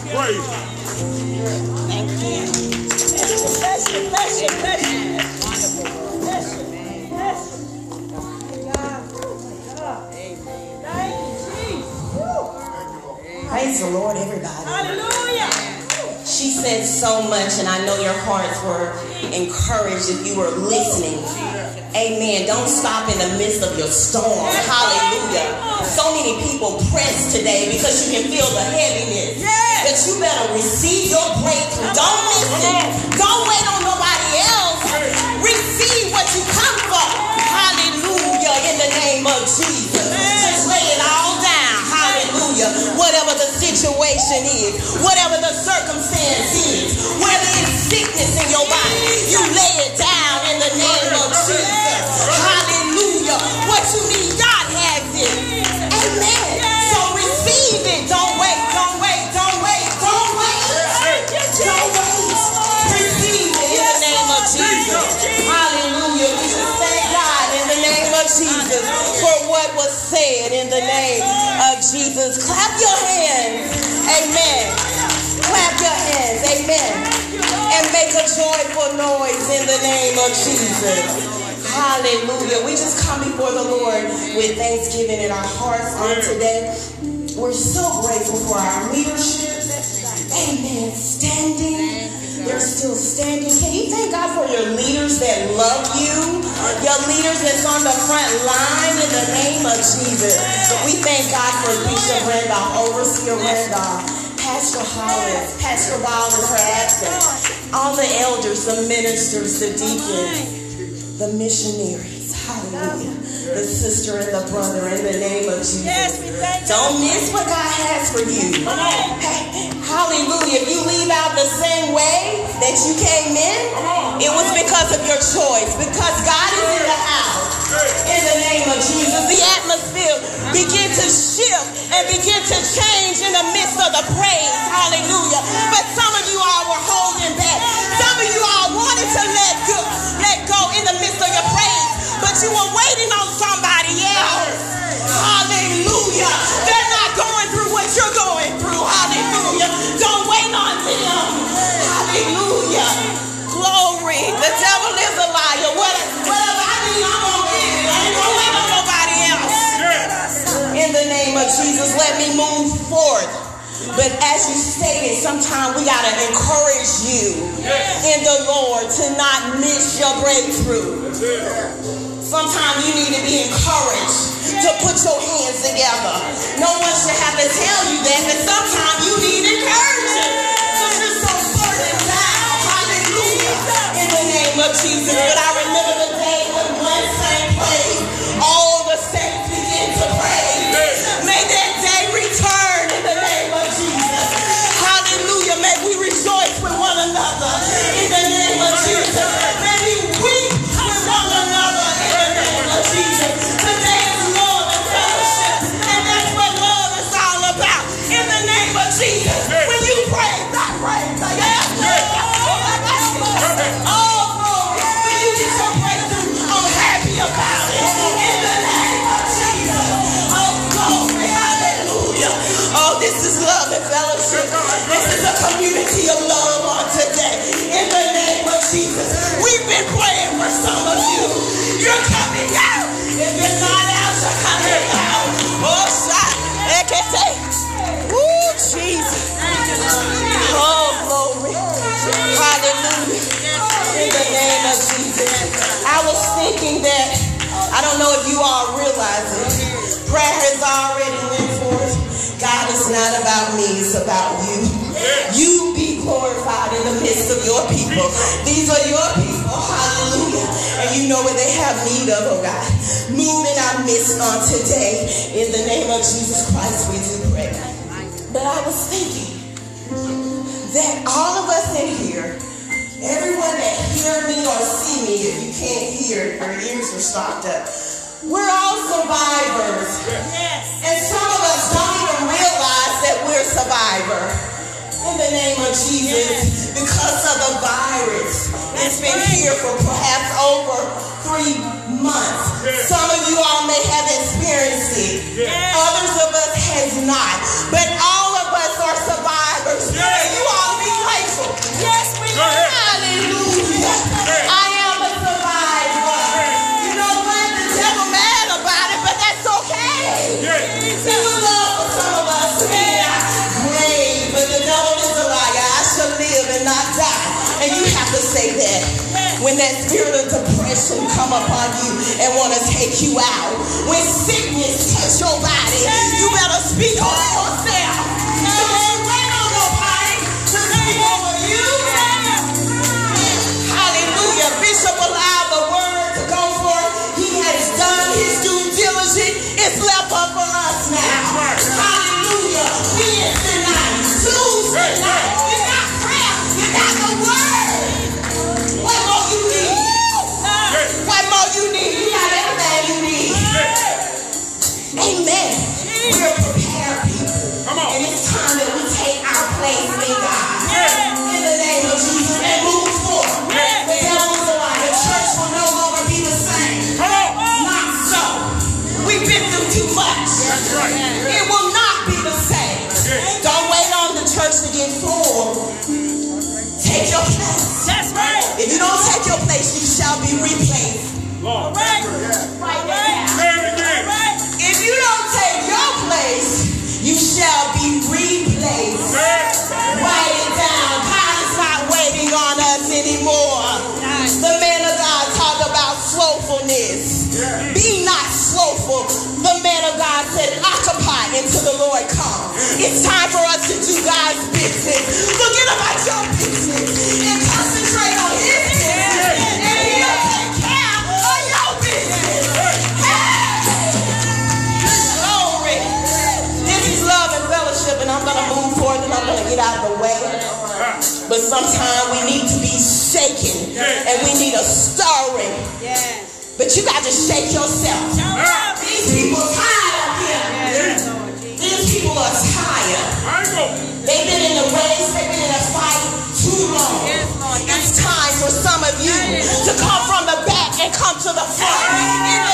to praise. Thank you. Bless you, bless you, bless you. Bless you, bless you. God. Thank you, Jesus. Praise the Lord, everybody. Hallelujah. She said so much, and I know your hearts were encouraged if you were listening. Amen. Don't stop in the midst of your storm. Hallelujah. So many people press today because you can feel the heaviness. But you better receive your breakthrough. Don't miss it. Don't wait on nobody else. Receive what you come for. Hallelujah. In the name of Jesus. Just lay it all. Hallelujah. Whatever the situation is, whatever the circumstance is, whether it's sickness in your body, you lay it down in the name Clap your hands. Amen. Clap your hands. Amen. And make a joyful noise in the name of Jesus. Hallelujah. We just come before the Lord with thanksgiving in our hearts on today. We're so grateful for our leadership. Amen. Standing. They're still standing. Can you thank God for your leaders that love you? Your leaders that's on the front line in the name of Jesus. We thank God for Bishop Randolph, Overseer Randolph, Pastor Hollis, Pastor Wild in her absence, all the elders, the ministers, the deacons, the missionaries. Hallelujah. The sister and the brother in the name of Jesus. Yes, we thank. Don't miss what God has for you. Hallelujah. If you leave out the same way that you came in, it was because of your choice. Because God is in the house. In the name of Jesus, the atmosphere begin to shift and begin to change in the midst of the praise. Hallelujah. But some of you all were holding back. Some of you all wanted to let go, let go in the midst of your praise, but you were waiting on somebody else. But as you stated, sometimes we got to encourage you in the Lord to not miss your breakthrough. Sometimes you need to be encouraged to put your hands together. No one should have to tell you that, but sometimes you need encouragement. You're so burdened down. Hallelujah. In the name of Jesus. But I a of love on today. In the name of Jesus. We've been praying for some of you. You're coming out. If you're not out, you're coming out. Oh, shot. Woo, Jesus. Oh, glory. Hallelujah. In the name of Jesus. I was thinking that, I don't know if you all realize it, prayer has already went forth. God is not about me, it's about you. You people. These are your people. Hallelujah. And you know what they have need of, oh God. Move in our midst on today. In the name of Jesus Christ, we do pray. But I was thinking that all of us in here, everyone that hear me or see me, if you can't hear, your ears are stopped up. We're all survivors. Yes. And the name of Jesus, because of the virus. It's been here for perhaps over three months. Some of you all may have experienced it. Others of us has not. But that spirit of depression come upon you and want to take you out. When sickness touch your body, you better speak over It's time for us to do God's business. Forget about your business and concentrate on His business. And He'll take care of your business. Hey! Glory. This is love and fellowship, and I'm going to move forward and I'm going to get out of the way. But sometimes we need to be shaken and we need a stirring. But you got to shake yourself. These people tired These people are tired. Michael. They've been in the race, they've been in a fight too long. It's time for some of you to come from the back and come to the front.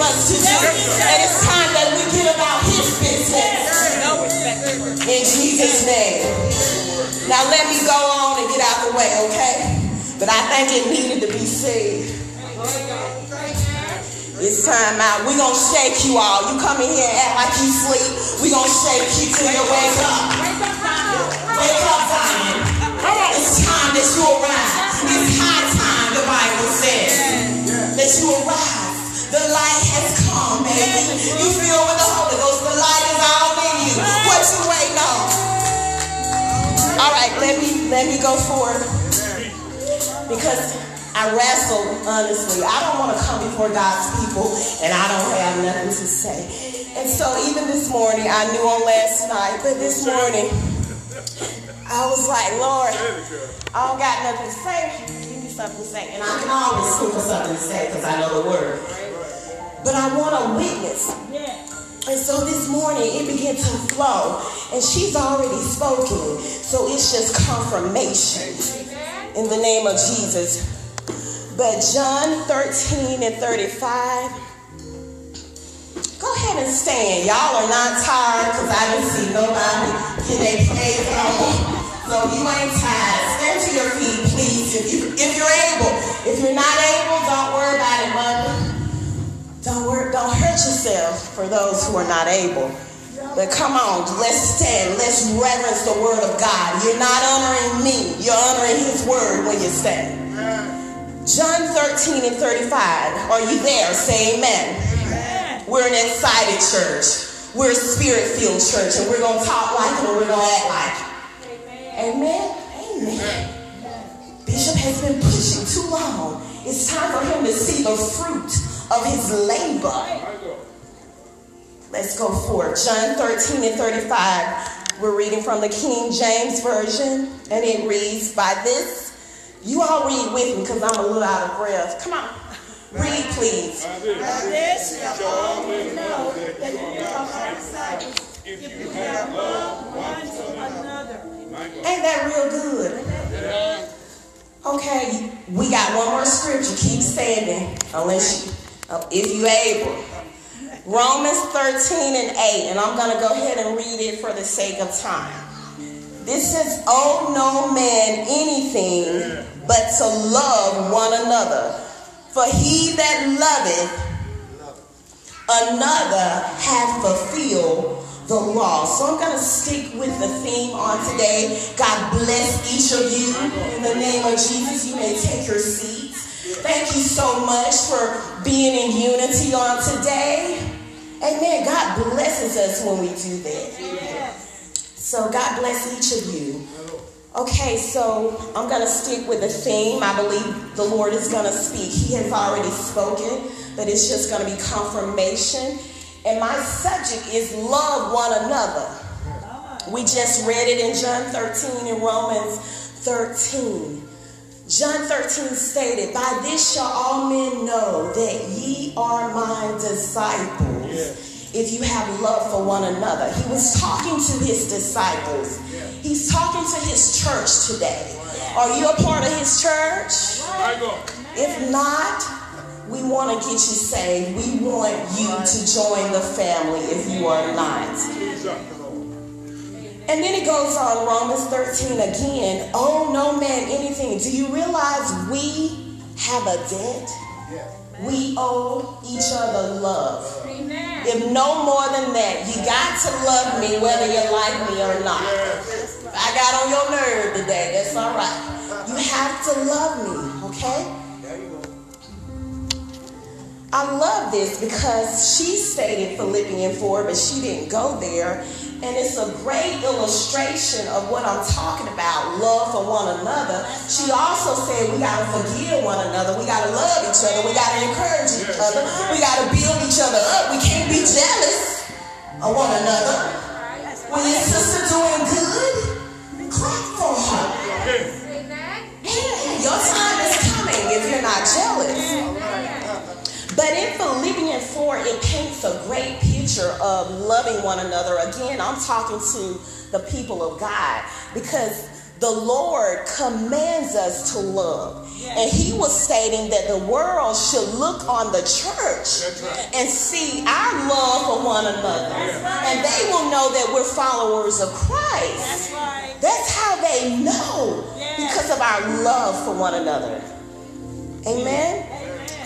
Us to do. And it's time that we get about his business. In Jesus' name. Now let me go on and get out the way, okay? But I think it needed to be said. It's time out. We're gonna shake you all. You come in here and act like you sleep. We're gonna shake you till you wake up. Wake up, Zion. It's time that you arise. It's high time, the Bible says, that you arise. The light has come, baby. You feel with the Holy Ghost. The light is all in you. What you waiting on? All right, let me let me go forward because I wrestle honestly. I don't want to come before God's people and I don't have nothing to say. And so even this morning, I knew on last night, but this morning I was like, Lord, I don't got nothing to say. Give me something to say, and I can always think of something to say because I know the word. But I want a witness. Yeah. And so this morning it began to flow, and she's already spoken, so it's just confirmation in the name of Jesus. But John 13 and 35. Go ahead and stand. Y'all are not tired because I didn't see nobody get their praise on. So you ain't tired. Stand to your feet, please. If, you, if you're able. If you're not able, don't worry about it, mother. Don't don't hurt yourself for those who are not able. But come on, let's stand. Let's reverence the word of God. You're not honoring me. You're honoring his word when you stand. John 13 and 35. Are you there? Say amen. We're an excited church. We're a spirit-filled church, and we're gonna talk like it and we're gonna act like it. Amen. Amen. Bishop has been pushing too long. It's time for him to see the fruit of his labor. Let's go forward. John 13 and 35. We're reading from the King James Version, and it reads, By this, you all read with me because I'm a little out of breath. Come on. Read, please. This shall all men know that you are my disciples if you have love one to another. Ain't that real good? Okay, we got one more scripture. Keep standing, unless you, Oh, if you able. Romans 13 and 8, and I'm going to go ahead and read it for the sake of time. This says, Owe no man anything but to love one another. For he that loveth another hath fulfilled the law. So I'm going to stick with the theme on today. God bless each of you. In the name of Jesus, you may take your seats. Thank you so much for being in unity on today. Amen. God blesses us when we do that. So God bless each of you. Okay, so I'm going to stick with the theme. I believe the Lord is going to speak. He has already spoken, but it's just going to be confirmation. And my subject is love one another. We just read it in John 13 and Romans 13. John 13 stated, By this shall all men know that ye are my disciples. If you have love for one another. He was talking to his disciples. He's talking to his church today. Are you a part of his church? If not, we want to get you saved. We want you to join the family if you are not. And then it goes on, Romans 13 again. Oh, no man anything. Do you realize we have a debt? We owe each other love. If no more than that, you got to love me whether you like me or not. I got on your nerve today. That's all right. You have to love me, okay? I love this because she stated Philippians 4, but she didn't go there. And it's a great illustration of what I'm talking about love for one another. She also said we got to forgive one another. We got to love each other. We got to encourage each other. We got to build each other up. We can't be jealous of one another. When your sister doing good, clap for her. Yeah, your time is coming if you're not jealous. But in Philippians 4, it paints a great picture of loving one another. Again, I'm talking to the people of God because the Lord commands us to love. And he was stating that the world should look on the church and see our love for one another. And they will know that we're followers of Christ. That's how they know because of our love for one another. Amen.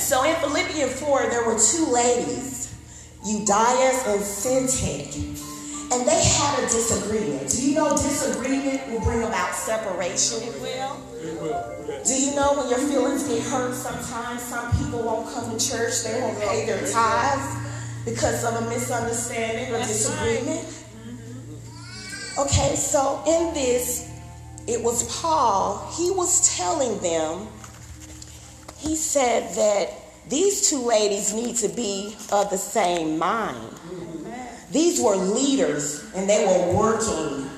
So in Philippians 4, there were two ladies, Euodias and Syntyche, and they had a disagreement. Do you know disagreement will bring about separation? It will. It will. Do you know when your feelings get hurt sometimes, some people won't come to church, they won't pay their tithes because of a misunderstanding or disagreement? Mm-hmm. Okay, so in this, it was Paul, he was telling them, he said that these two ladies need to be of the same mind. These were leaders and they were working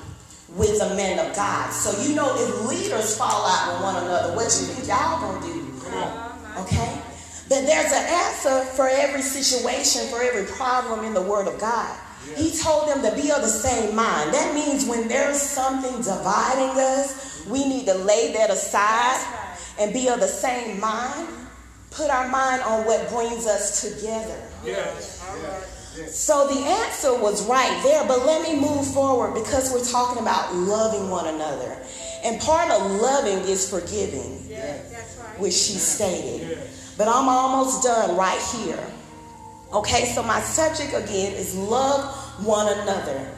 with the men of God. So you know if leaders fall out with one another, what you think y'all gonna do? Uh-huh. Okay? But there's an answer for every situation, for every problem in the Word of God. He told them to be of the same mind. That means when there's something dividing us, we need to lay that aside and be of the same mind put our mind on what brings us together. Yes. So the answer was right there, but let me move forward because we're talking about loving one another. And part of loving is forgiving, which she stated. But I'm almost done right here. Okay, so my subject again is love one another.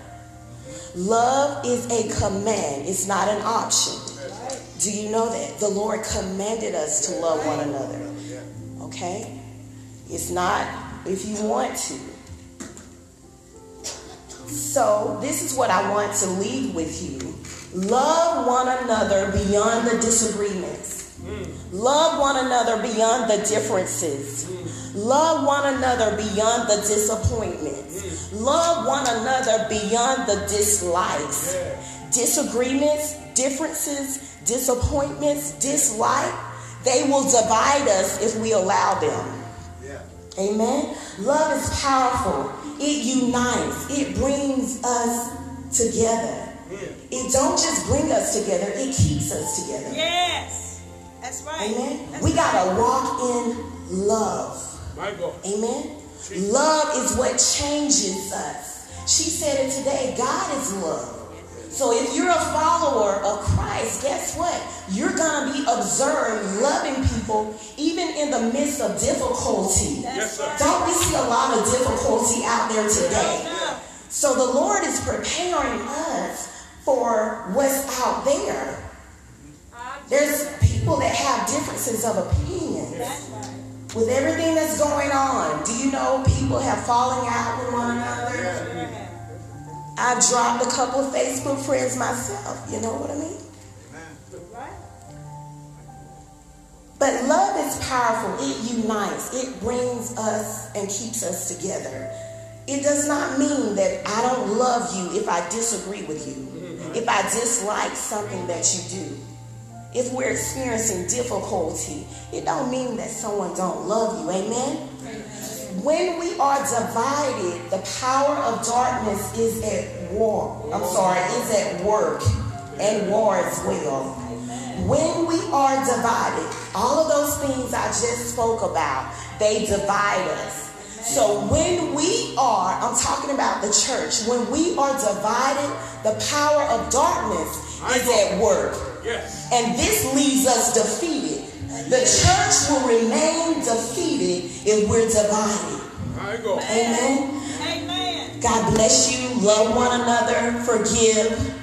Love is a command, it's not an option. Do you know that? The Lord commanded us to love one another. Okay? It's not if you want to. So, this is what I want to leave with you. Love one another beyond the disagreements. Love one another beyond the differences. Love one another beyond the disappointments. Love one another beyond the dislikes. Disagreements, differences, disappointments, dislike, they will divide us if we allow them. Yeah. Amen. Love is powerful. It unites. It brings us together. it don't just bring us together, it keeps us together. Yes. That's right. Amen. That's We right. gotta walk in love. My God. Amen. Love is what changes us. She said it today. God is love. So if you're a follower of Christ, guess what? You're gonna be observed loving people even in the midst of difficulty. Yes, sir. Don't we see a lot of difficulty out there today? So the Lord is preparing us for what's out there. There's people that have differences of opinions with everything that's going on. Do you know people have falling out with one another? I've dropped a couple of Facebook friends myself. You know what I mean? But love is powerful. It unites. It brings us and keeps us together. It does not mean that I don't love you if I disagree with you. If I dislike something that you do. If we're experiencing difficulty, it don't mean that someone don't love you. Amen. When we are divided, the power of darkness is at war. I'm sorry, is at work and war as well. When we are divided, all of those things I just spoke about, they divide us. So when we are, I'm talking about the church, when we are divided, the power of darkness is at work. Yes. And this leaves us defeated. The church will remain defeated if we're divided. My Amen. Amen. God bless you. Love one another. Forgive.